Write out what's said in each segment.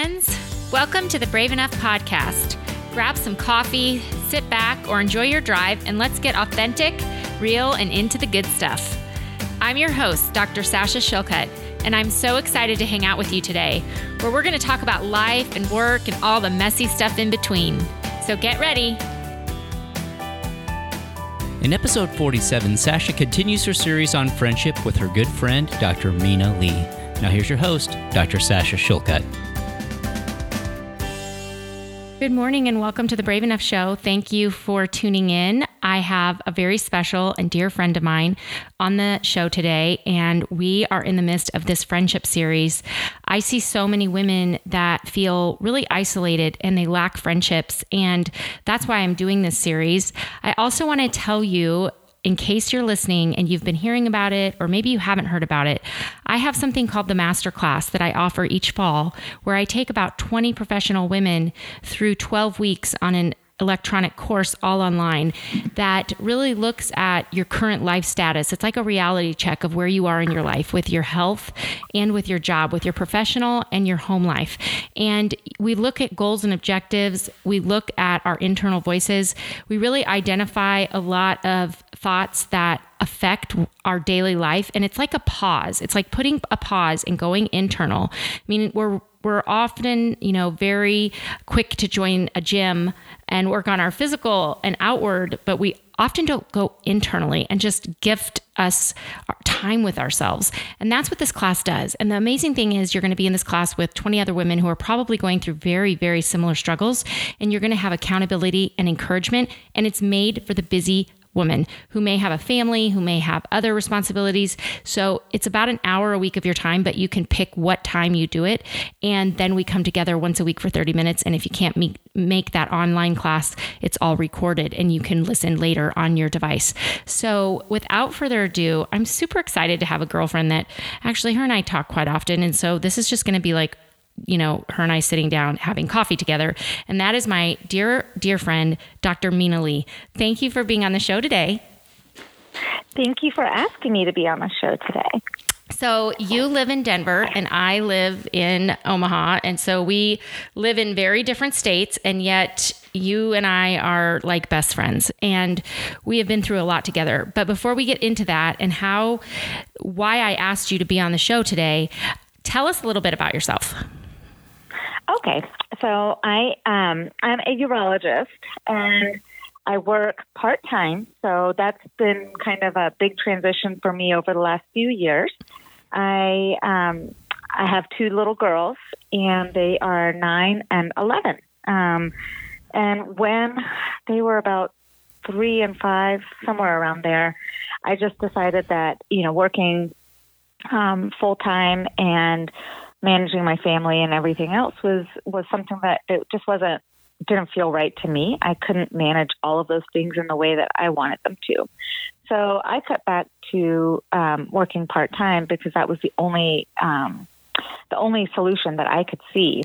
friends. Welcome to the Brave Enough podcast. Grab some coffee, sit back, or enjoy your drive, and let's get authentic, real, and into the good stuff. I'm your host, Dr. Sasha Shillcutt, and I'm so excited to hang out with you today, where we're going to talk about life and work and all the messy stuff in between. So get ready. In episode 47, Sasha continues her series on friendship with her good friend, Dr. Mina Lee. Now, here's your host, Dr. Sasha Shillcutt. Good morning and welcome to the Brave Enough Show. Thank you for tuning in. I have a very special and dear friend of mine on the show today, and we are in the midst of this friendship series. I see so many women that feel really isolated and they lack friendships, and that's why I'm doing this series. I also want to tell you in case you're listening and you've been hearing about it, or maybe you haven't heard about it, I have something called the Masterclass that I offer each fall, where I take about 20 professional women through 12 weeks on an electronic course all online that really looks at your current life status. It's like a reality check of where you are in your life with your health and with your job, with your professional and your home life. And we look at goals and objectives, we look at our internal voices, we really identify a lot of thoughts that affect our daily life and it's like a pause it's like putting a pause and going internal i mean we're we're often, you know, very quick to join a gym and work on our physical and outward, but we often don't go internally and just gift us time with ourselves. And that's what this class does. And the amazing thing is, you're going to be in this class with 20 other women who are probably going through very, very similar struggles. And you're going to have accountability and encouragement. And it's made for the busy woman who may have a family, who may have other responsibilities. So it's about an hour a week of your time, but you can pick what time you do it. And then we come together once a week for 30 minutes. And if you can't meet, make that online class, it's all recorded and you can listen later on your device. So without further ado, I'm super excited to have a girlfriend that actually her and I talk quite often. And so this is just going to be like you know, her and I sitting down having coffee together. And that is my dear, dear friend, Dr. Mina Lee. Thank you for being on the show today. Thank you for asking me to be on the show today. So you live in Denver and I live in Omaha. And so we live in very different states, and yet you and I are like best friends. And we have been through a lot together. But before we get into that and how, why I asked you to be on the show today, tell us a little bit about yourself. Okay, so I um, I'm a urologist and I work part time. So that's been kind of a big transition for me over the last few years. I um, I have two little girls, and they are nine and eleven. Um, and when they were about three and five, somewhere around there, I just decided that you know working um, full time and managing my family and everything else was was something that it just wasn't didn't feel right to me. I couldn't manage all of those things in the way that I wanted them to. So I cut back to um, working part time because that was the only um, the only solution that I could see.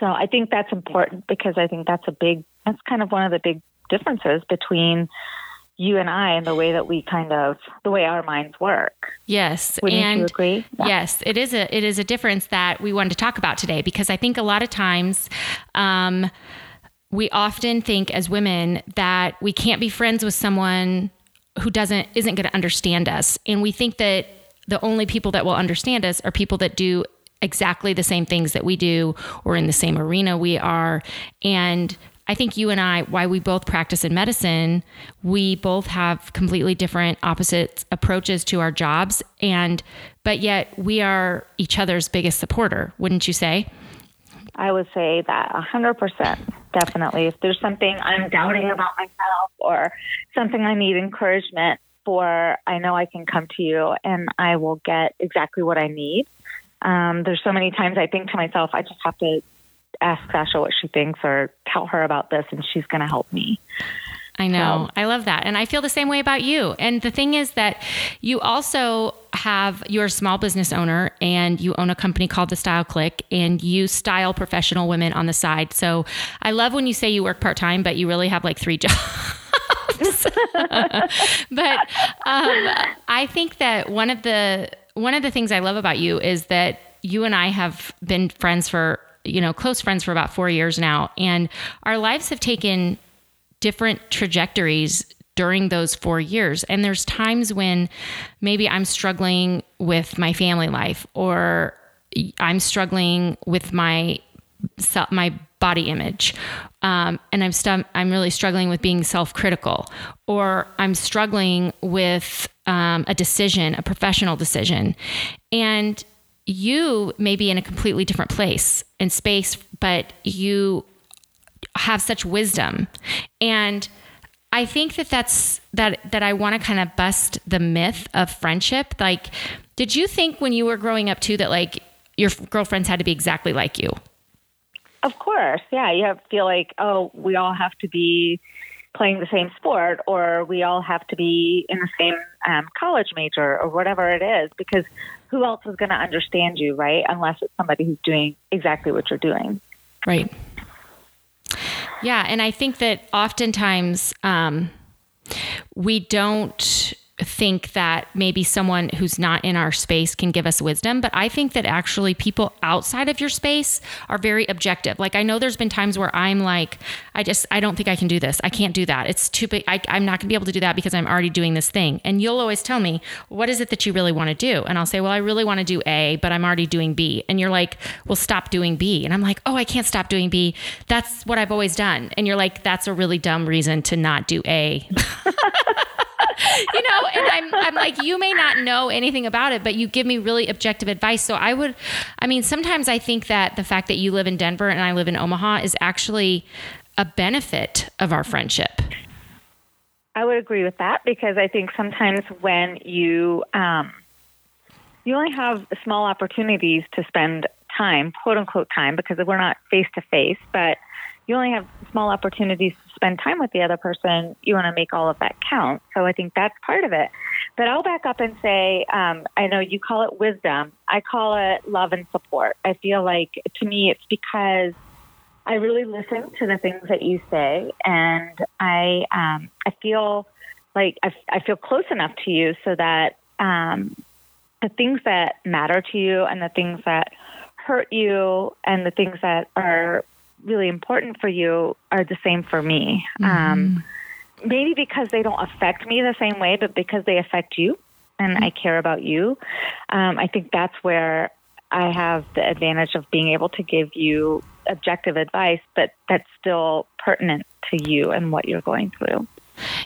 So I think that's important because I think that's a big that's kind of one of the big differences between you and I and the way that we kind of the way our minds work. Yes, Wouldn't and you agree? Yeah. Yes, it is a it is a difference that we wanted to talk about today because I think a lot of times. Um, we often think as women that we can't be friends with someone who doesn't isn't going to understand us and we think that the only people that will understand us are people that do exactly the same things that we do or in the same arena we are and I think you and I, why we both practice in medicine, we both have completely different opposite approaches to our jobs. And, but yet we are each other's biggest supporter, wouldn't you say? I would say that 100%, definitely. If there's something I'm doubting about myself or something I need encouragement for, I know I can come to you and I will get exactly what I need. Um, there's so many times I think to myself, I just have to ask Sasha what she thinks or tell her about this, and she's going to help me. I know. So. I love that. And I feel the same way about you. And the thing is that you also have, you're a small business owner and you own a company called The Style Clique and you style professional women on the side. So I love when you say you work part time, but you really have like three jobs. but um, I think that one of the one of the things I love about you is that you and I have been friends for you know, close friends for about four years now. And our lives have taken different trajectories during those four years. And there's times when maybe I'm struggling with my family life or I'm struggling with my self, my body image, um, and I'm I'm really struggling with being self-critical, or I'm struggling with um, a decision, a professional decision, and you may be in a completely different place in space, but you have such wisdom, and I think that that's that that I want to kind of bust the myth of friendship. Like, did you think when you were growing up too that like your girlfriends had to be exactly like you? Of course, yeah. You have feel like, oh, we all have to be playing the same sport, or we all have to be in the same um, college major, or whatever it is, because who else is going to understand you, right? Unless it's somebody who's doing exactly what you're doing. Right. Yeah, and I think that oftentimes um, we don't think that maybe someone who's not in our space can give us wisdom, but I think that actually people outside of your space are very objective. Like I know there's been times where I'm like, I just I don't think I can do this. I can't do that. It's too big. I, I'm not gonna be able to do that because I'm already doing this thing. And you'll always tell me, what is it that you really want to do? And I'll say, well, I really want to do A, but I'm already doing B. And you're like, well, stop doing B. And I'm like, oh, I can't stop doing B. That's what I've always done. And you're like, that's a really dumb reason to not do A. you know, and I'm I'm like, you may not know anything about it, but you give me really objective advice. So I would I mean, sometimes I think that the fact that you live in Denver and I live in Omaha is actually a benefit of our friendship. I would agree with that because I think sometimes when you um, you only have small opportunities to spend time, quote unquote time, because we're not face to face, but you only have small opportunities to spend time with the other person. You want to make all of that count. So I think that's part of it. But I'll back up and say, um, I know you call it wisdom. I call it love and support. I feel like to me, it's because I really listen to the things that you say, and I um, I feel like I, I feel close enough to you so that um, the things that matter to you and the things that hurt you and the things that are really important for you are the same for me. Mm-hmm. Um, maybe because they don't affect me the same way, but because they affect you and mm-hmm. I care about you. Um, I think that's where I have the advantage of being able to give you objective advice, but that's still pertinent to you and what you're going through.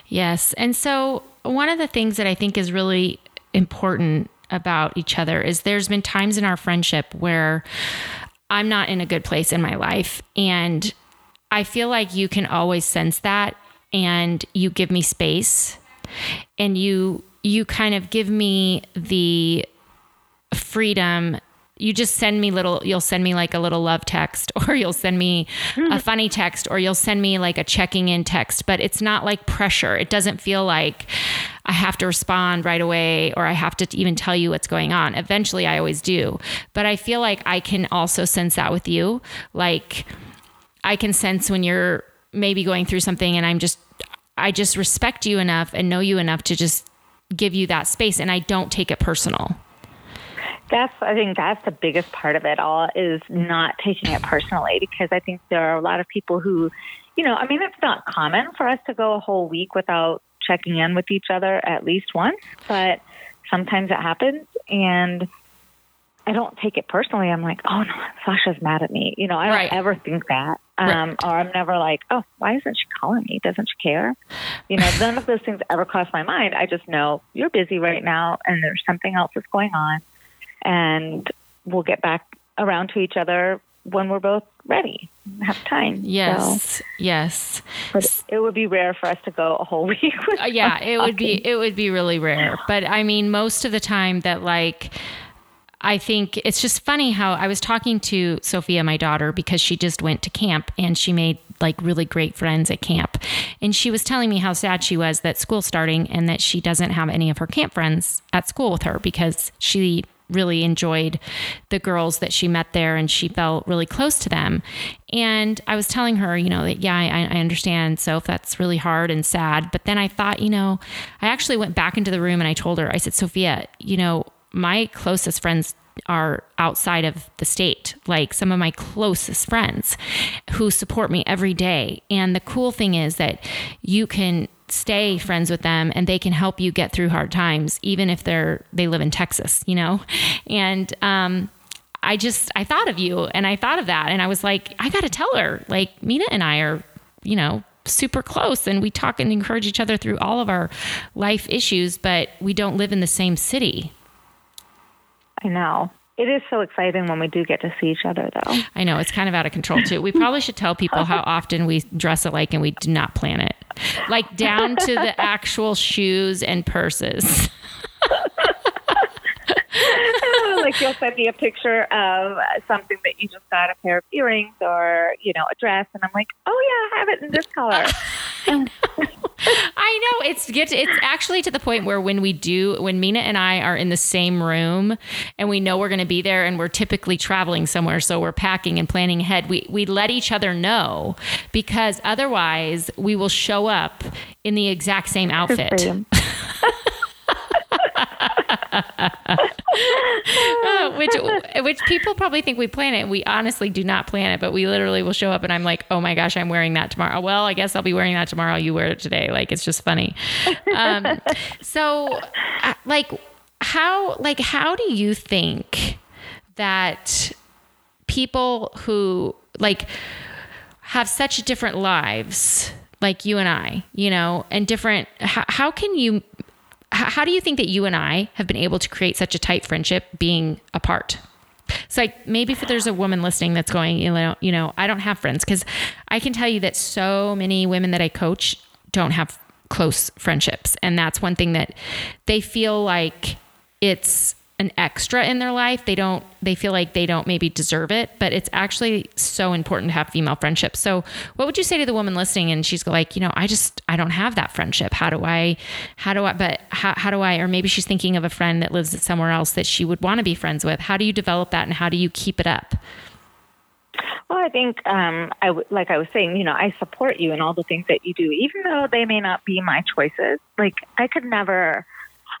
Yes. And so, one of the things that I think is really important about each other is there's been times in our friendship where I'm not in a good place in my life. And I feel like you can always sense that and you give me space and you you kind of give me the freedom. You just send me little you'll send me like a little love text or you'll send me a hmm. funny text or you'll send me like a checking in text but it's not like pressure. It doesn't feel like i have to respond right away or i have to even tell you what's going on. Eventually i always do. But i feel like i can also sense that with you. Like i can sense when you're maybe going through something and i'm just i just respect you enough and know you enough to just give you that space and i don't take it personal. That's I think that's the biggest part of it all is not taking it personally because I think there are a lot of people who, you know, I mean it's not common for us to go a whole week without checking in with each other at least once, but sometimes it happens and I don't take it personally. I'm like, oh no, Sasha's mad at me. You know, I don't ever think that. Um, right. Or I'm never like, oh, why isn't she calling me? Doesn't she care? You know, none of those things ever cross my mind. I just know you're busy right now and there's something else that's going on and we'll get back around to each other when we're both ready, have time. Yes, so, yes. But it would be rare for us to go a whole week. Uh, yeah, it would be. It would be really rare. But I mean, most of the time that like. I think it's just funny how I was talking to Sophia, my daughter, because she just went to camp and she made like really great friends at camp. And she was telling me how sad she was that school starting and that she doesn't have any of her camp friends at school with her because she really enjoyed the girls that she met there and she felt really close to them. And I was telling her, you know, that, yeah, I, I understand. So if that's really hard and sad. But then I thought, you know, I actually went back into the room and I told her, I said, Sophia, you know, my closest friends are outside of the state, like some of my closest friends who support me every day. And the cool thing is that you can stay friends with them and they can help you get through hard times even if they're they live in Texas, you know. And um I just I thought of you and I thought of that and I was like I got to tell her like Mina and I are, you know, super close and we talk and encourage each other through all of our life issues, but we don't live in the same city. I know. It is so exciting when we do get to see each other, though. I know it's kind of out of control too. We probably should tell people how often we dress alike and we do not plan it, like down to the actual shoes and purses. like you'll send me a picture of something that you just got a pair of earrings or you know a dress and i'm like oh yeah i have it in this color. I know. It's get it's actually to the point where when we do when Mina and I are in the same room and we know we're going to be there and we're typically traveling somewhere so we're packing and planning ahead we we let each other know because otherwise we will show up in the exact same outfit. which which people probably think we plan it. We honestly do not plan it, but we literally will show up and I'm like, oh my gosh, I'm wearing that tomorrow. Well, I guess I'll be wearing that tomorrow. You wear it today. Like it's just funny. Um, so, uh, like, how like how do you think that people who like have such different lives like you and I, you know, and different how, how can you how do you think that you and I have been able to create such a tight friendship being apart? So like maybe if there's a woman listening that's going, you know, you know, I don't have friends because I can tell you that so many women that I coach don't have close friendships, and that's one thing that they feel like it's an extra in their life. They don't they feel like they don't maybe deserve it, but it's actually so important to have female friendships. So, what would you say to the woman listening and she's like, you know, I just I don't have that friendship. How do I how do I but how how do I or maybe she's thinking of a friend that lives somewhere else that she would want to be friends with. How do you develop that and how do you keep it up? Well, I think, um, I w- like I was saying, you know, I support you in all the things that you do, even though they may not be my choices. Like, I could never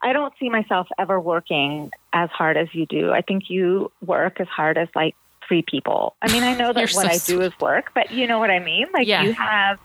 I don't see myself ever working as hard as you do. I think you work as hard as like three people. I mean, I know that what so I do is work, but you know what I mean? Like yeah. you have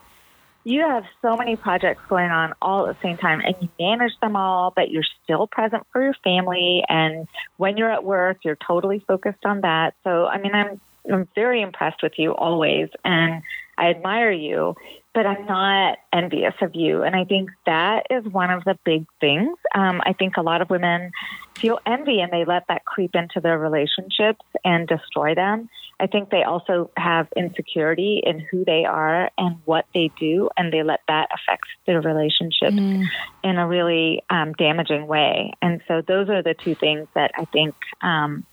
you have so many projects going on all at the same time and you manage them all, but you're still present for your family and when you're at work, you're totally focused on that. So, I mean, I'm I'm very impressed with you always and I admire you but I'm not envious of you. And I think that is one of the big things. Um, I think a lot of women feel envy and they let that creep into their relationships and destroy them. I think they also have insecurity in who they are and what they do, and they let that affect their relationships mm. in a really um, damaging way. And so, those are the two things that I think um,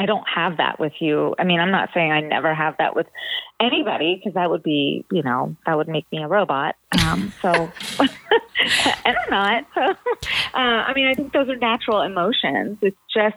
I don't have that with you. I mean, I'm not saying I never have that with anybody because that would be, you know, that would make me a robot. Um, so, and I'm not. So, uh, I mean, I think those are natural emotions. It's just,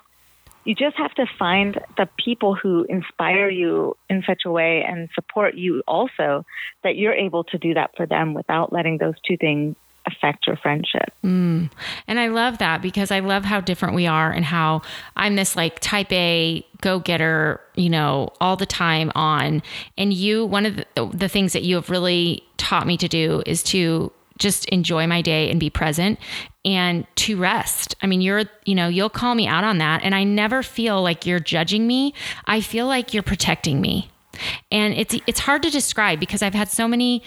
you just have to find the people who inspire you in such a way and support you also that you're able to do that for them without letting those two things affect your friendship. Mm. And I love that because I love how different we are and how I'm this like type A go getter, you know, all the time on. And you, one of the, the things that you have really taught me to do is to just enjoy my day and be present and to rest. I mean, you're, you know, you'll call me out on that. And I never feel like you're judging me. I feel like you're protecting me. And it's it's hard to describe because I've had so many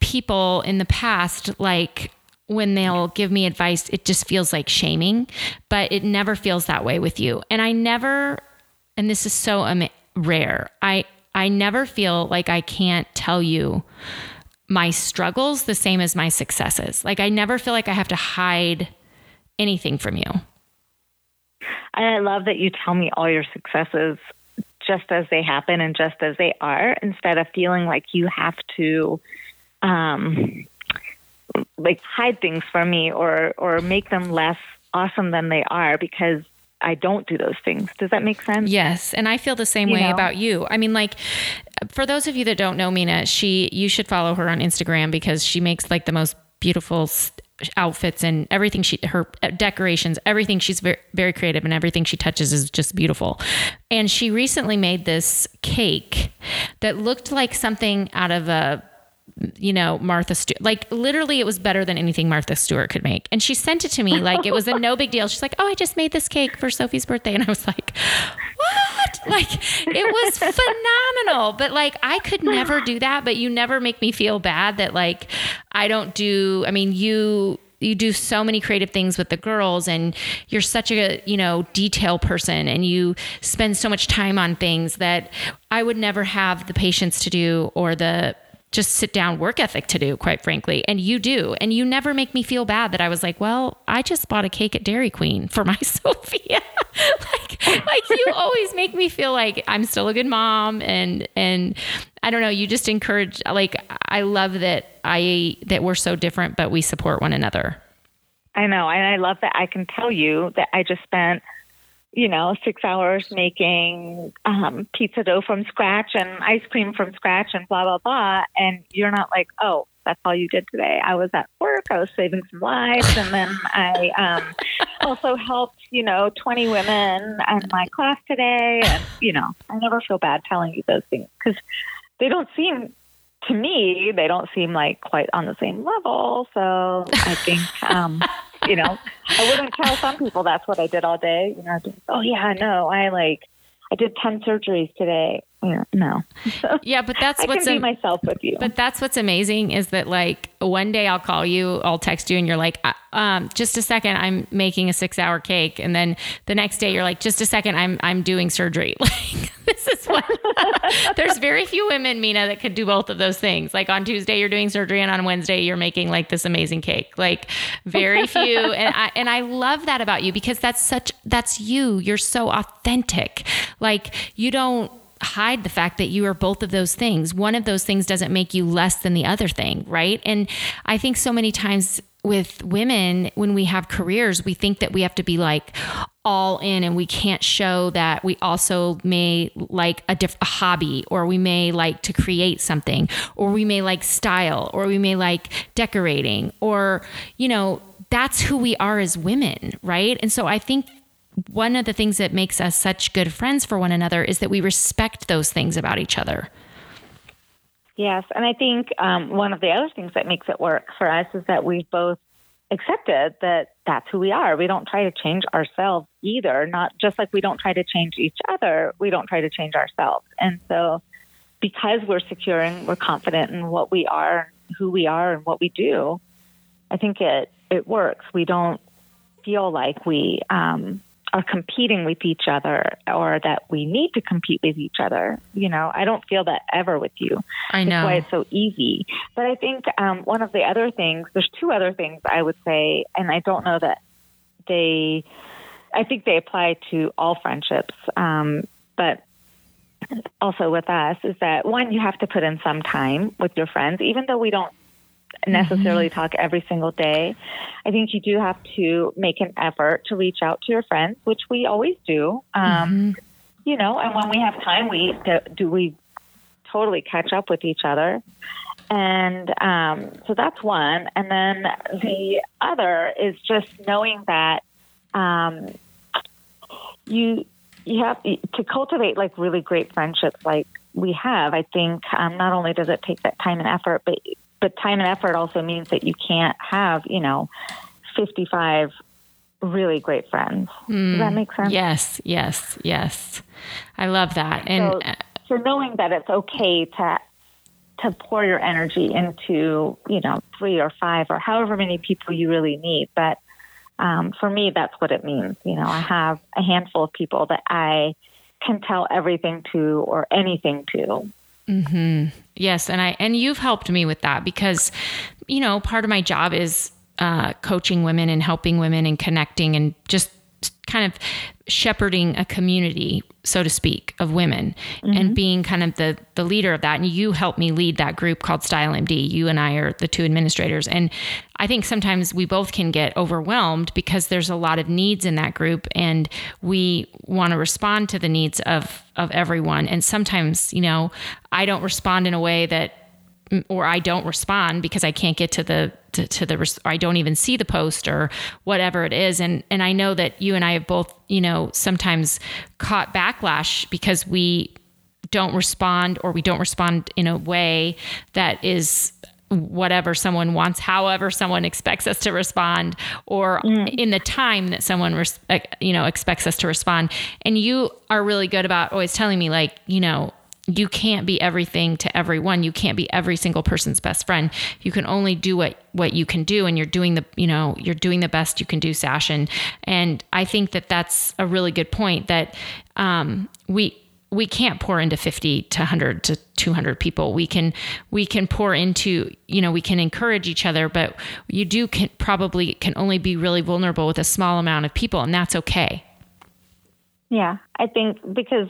people in the past, like when they'll give me advice, it just feels like shaming, but it never feels that way with you. And I never, and this is so am- rare, I, I never feel like I can't tell you my struggles the same as my successes. Like I never feel like I have to hide anything from you. And I love that you tell me all your successes just as they happen and just as they are instead of feeling like you have to um, like hide things from me or or make them less awesome than they are because I don't do those things. Does that make sense? Yes, and I feel the same you way know? about you. I mean, like for those of you that don't know Mina, she you should follow her on Instagram because she makes like the most beautiful outfits and everything she her decorations everything she's very very creative and everything she touches is just beautiful and she recently made this cake that looked like something out of a you know, Martha Stewart. Like literally, it was better than anything Martha Stewart could make. And she sent it to me like it was a no big deal. She's like, "Oh, I just made this cake for Sophie's birthday," and I was like, "What?" Like it was phenomenal. But like I could never do that. But you never make me feel bad that like I don't do. I mean, you you do so many creative things with the girls and you're such a you know detail person and you spend so much time on things that i would never have the patience to do or the just sit down work ethic to do, quite frankly. And you do. And you never make me feel bad that I was like, well, I just bought a cake at Dairy Queen for my Sophia. like, like you always make me feel like I'm still a good mom and and I don't know, you just encourage like I love that I that we're so different but we support one another. I know. And I love that I can tell you that I just spent you know, six hours making um, pizza dough from scratch and ice cream from scratch and blah, blah, blah. And you're not like, oh, that's all you did today. I was at work, I was saving some lives. And then I um, also helped, you know, 20 women in my class today. And, you know, I never feel bad telling you those things because they don't seem to me, they don't seem like quite on the same level. So I think, um, you know, I wouldn't tell some people that's what I did all day. You know, just, oh yeah, no, I like, I did 10 surgeries today. Yeah, no. yeah, but that's I what's can be am- myself with you. But that's what's amazing is that like one day I'll call you, I'll text you, and you're like, uh, um, just a second, I'm making a six hour cake, and then the next day you're like, just a second, I'm I'm doing surgery. Like this is what. there's very few women, Mina, that could do both of those things. Like on Tuesday you're doing surgery, and on Wednesday you're making like this amazing cake. Like very few, and I and I love that about you because that's such that's you. You're so authentic. Like you don't hide the fact that you are both of those things. One of those things doesn't make you less than the other thing, right? And I think so many times with women, when we have careers, we think that we have to be like all in and we can't show that we also may like a, diff- a hobby or we may like to create something or we may like style or we may like decorating or, you know, that's who we are as women, right? And so I think one of the things that makes us such good friends for one another is that we respect those things about each other. Yes, and I think um, one of the other things that makes it work for us is that we've both accepted that that's who we are. We don't try to change ourselves either. Not just like we don't try to change each other, we don't try to change ourselves. And so, because we're secure and we're confident in what we are, who we are, and what we do, I think it it works. We don't feel like we um, are competing with each other or that we need to compete with each other. You know, I don't feel that ever with you. I know. That's why it's so easy. But I think um, one of the other things, there's two other things I would say, and I don't know that they, I think they apply to all friendships. Um, but also with us is that one, you have to put in some time with your friends, even though we don't necessarily mm-hmm. talk every single day. I think you do have to make an effort to reach out to your friends, which we always do. Um, mm-hmm. You know, and when we have time, we do, do we totally catch up with each other. And um, so that's one. And then the other is just knowing that um, you you have to cultivate like really great friendships like we have. I think um, not only does it take that time and effort, but but time and effort also means that you can't have, you know, 55 really great friends. Mm, Does that make sense? Yes, yes, yes. I love that. And so, so knowing that it's okay to to pour your energy into, you know, three or five or however many people you really need. But um, for me, that's what it means. You know, I have a handful of people that I can tell everything to or anything to. Mm-hmm. Yes, and I and you've helped me with that because, you know, part of my job is uh, coaching women and helping women and connecting and just kind of shepherding a community, so to speak, of women mm-hmm. and being kind of the the leader of that. And you helped me lead that group called Style MD. You and I are the two administrators. And I think sometimes we both can get overwhelmed because there's a lot of needs in that group and we want to respond to the needs of of everyone. And sometimes, you know, I don't respond in a way that or I don't respond because I can't get to the to, to the I don't even see the post or whatever it is and and I know that you and I have both you know sometimes caught backlash because we don't respond or we don't respond in a way that is whatever someone wants, however someone expects us to respond, or mm. in the time that someone res- you know expects us to respond. And you are really good about always telling me, like, you know, you can't be everything to everyone. You can't be every single person's best friend. You can only do what what you can do, and you're doing the you know you're doing the best you can do, Sash. And and I think that that's a really good point that um, we we can't pour into 50 to 100 to 200 people we can we can pour into you know we can encourage each other but you do can probably can only be really vulnerable with a small amount of people and that's okay yeah i think because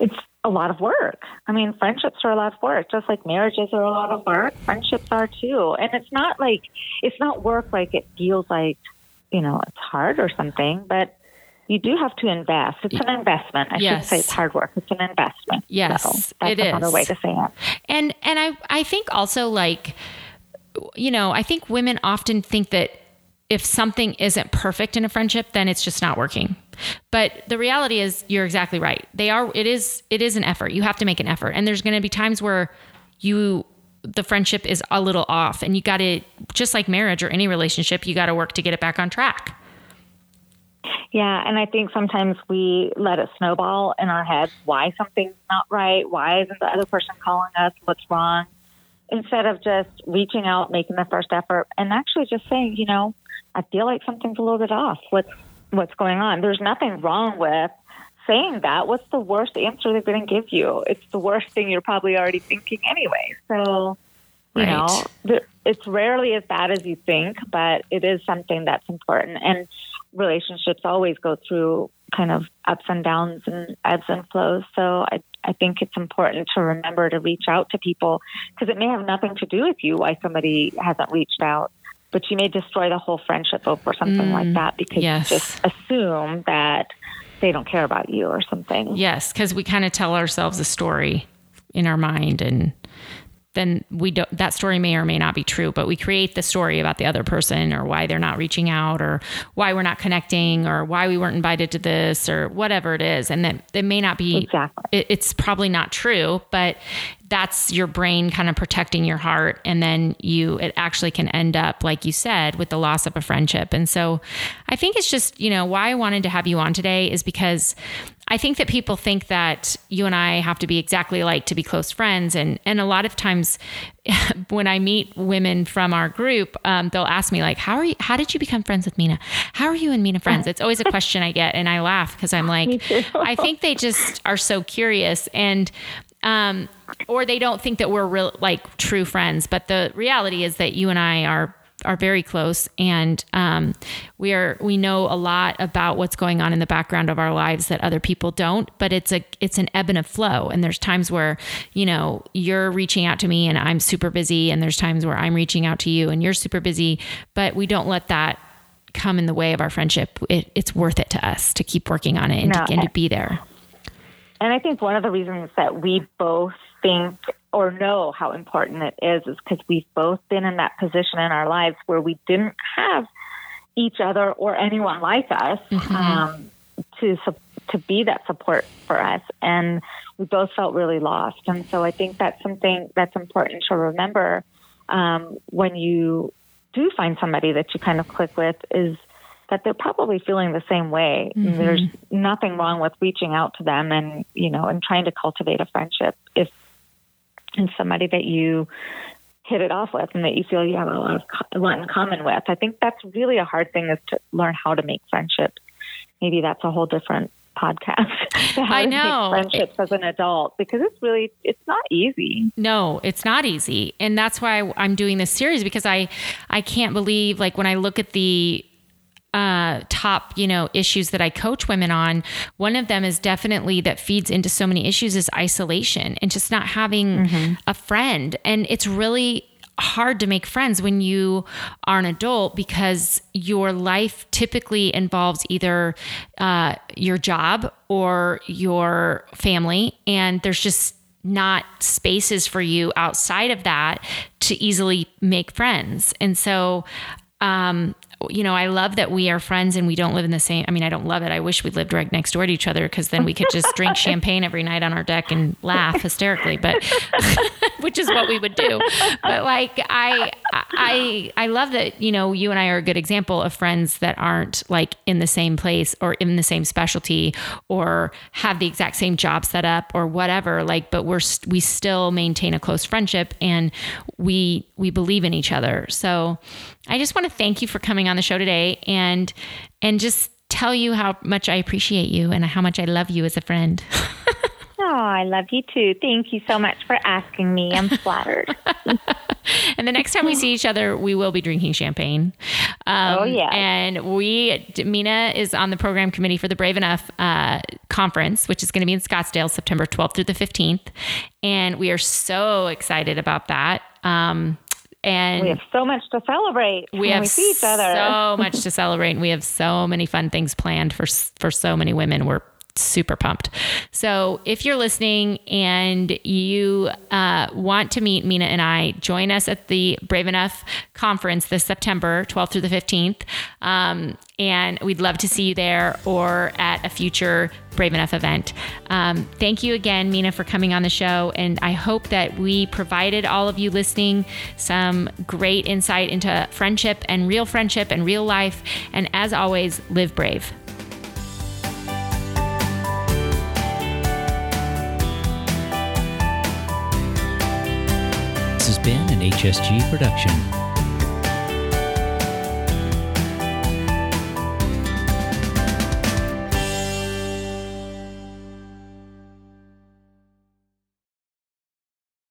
it's a lot of work i mean friendships are a lot of work just like marriages are a lot of work friendships are too and it's not like it's not work like it feels like you know it's hard or something but you do have to invest. It's an investment. I yes. should say it's hard work. It's an investment. Yes, so that's it another is. way to say it. And and I I think also like you know I think women often think that if something isn't perfect in a friendship, then it's just not working. But the reality is you're exactly right. They are it is it is an effort. You have to make an effort. And there's going to be times where you the friendship is a little off and you got to just like marriage or any relationship, you got to work to get it back on track. Yeah, and I think sometimes we let it snowball in our heads why something's not right, why isn't the other person calling us, what's wrong, instead of just reaching out, making the first effort, and actually just saying, you know, I feel like something's a little bit off. What's what's going on? There's nothing wrong with saying that. What's the worst answer they're going to give you? It's the worst thing you're probably already thinking anyway. So, you right. know, it's rarely as bad as you think, but it is something that's important. And relationships always go through kind of ups and downs and ebbs and flows. So I, I think it's important to remember to reach out to people because it may have nothing to do with you why somebody hasn't reached out, but you may destroy the whole friendship over something mm, like that because yes. you just assume that they don't care about you or something. Yes, because we kind of tell ourselves a story in our mind and then we don't that story may or may not be true but we create the story about the other person or why they're not reaching out or why we're not connecting or why we weren't invited to this or whatever it is. And that it may not be exactly. it, it's probably not true but that's your brain kind of protecting your heart. And then you it actually can end up like you said with the loss of a friendship. And so i think it's just you know why i wanted to have you on today is because I think that people think that you and I have to be exactly alike to be close friends. And, and a lot of times when I meet women from our group, um, they'll ask me like, how are you, how did you become friends with Mina? How are you and Mina friends? It's always a question I get. And I laugh because I'm like, I think they just are so curious. And, um, or they don't think that we're real, like true friends. But the reality is that you and I are are very close, and um, we are we know a lot about what's going on in the background of our lives that other people don't. But it's a it's an ebb and a flow, and there's times where you know you're reaching out to me and I'm super busy, and there's times where I'm reaching out to you and you're super busy. But we don't let that come in the way of our friendship. It, it's worth it to us to keep working on it and, no, to, and to be there. And I think one of the reasons that we both think or know how important it is is because we've both been in that position in our lives where we didn't have each other or anyone like us mm-hmm. um, to to be that support for us, and we both felt really lost. And so I think that's something that's important to remember um, when you do find somebody that you kind of click with is that they're probably feeling the same way. Mm-hmm. There's nothing wrong with reaching out to them and you know and trying to cultivate a friendship if and somebody that you hit it off with and that you feel you have a lot of a lot in common with. I think that's really a hard thing is to learn how to make friendships. Maybe that's a whole different podcast. I know friendships as an adult because it's really it's not easy. No, it's not easy, and that's why I'm doing this series because I I can't believe like when I look at the uh, top, you know, issues that I coach women on, one of them is definitely that feeds into so many issues is isolation and just not having mm-hmm. a friend. And it's really hard to make friends when you are an adult because your life typically involves either uh, your job or your family, and there's just not spaces for you outside of that to easily make friends. And so, um, you know, I love that we are friends and we don't live in the same. I mean, I don't love it. I wish we lived right next door to each other because then we could just drink champagne every night on our deck and laugh hysterically. But which is what we would do. But like, I, I, I love that you know you and I are a good example of friends that aren't like in the same place or in the same specialty or have the exact same job set up or whatever. Like, but we're we still maintain a close friendship and we we believe in each other. So I just want to thank you for coming on the show today and and just tell you how much I appreciate you and how much I love you as a friend. oh, I love you too. Thank you so much for asking me. I'm flattered. and the next time we see each other, we will be drinking champagne. Um, oh yeah. And we, Mina is on the program committee for the Brave Enough uh, conference, which is going to be in Scottsdale, September 12th through the 15th, and we are so excited about that. Um, and we have so much to celebrate. We have we see each other. so much to celebrate. And we have so many fun things planned for for so many women. We're super pumped. So if you're listening and you uh, want to meet Mina and I, join us at the Brave Enough conference this September 12th through the 15th. Um, and we'd love to see you there or at a future Brave Enough event. Um, thank you again, Mina, for coming on the show. And I hope that we provided all of you listening some great insight into friendship and real friendship and real life. And as always, live brave. Been an HSG production.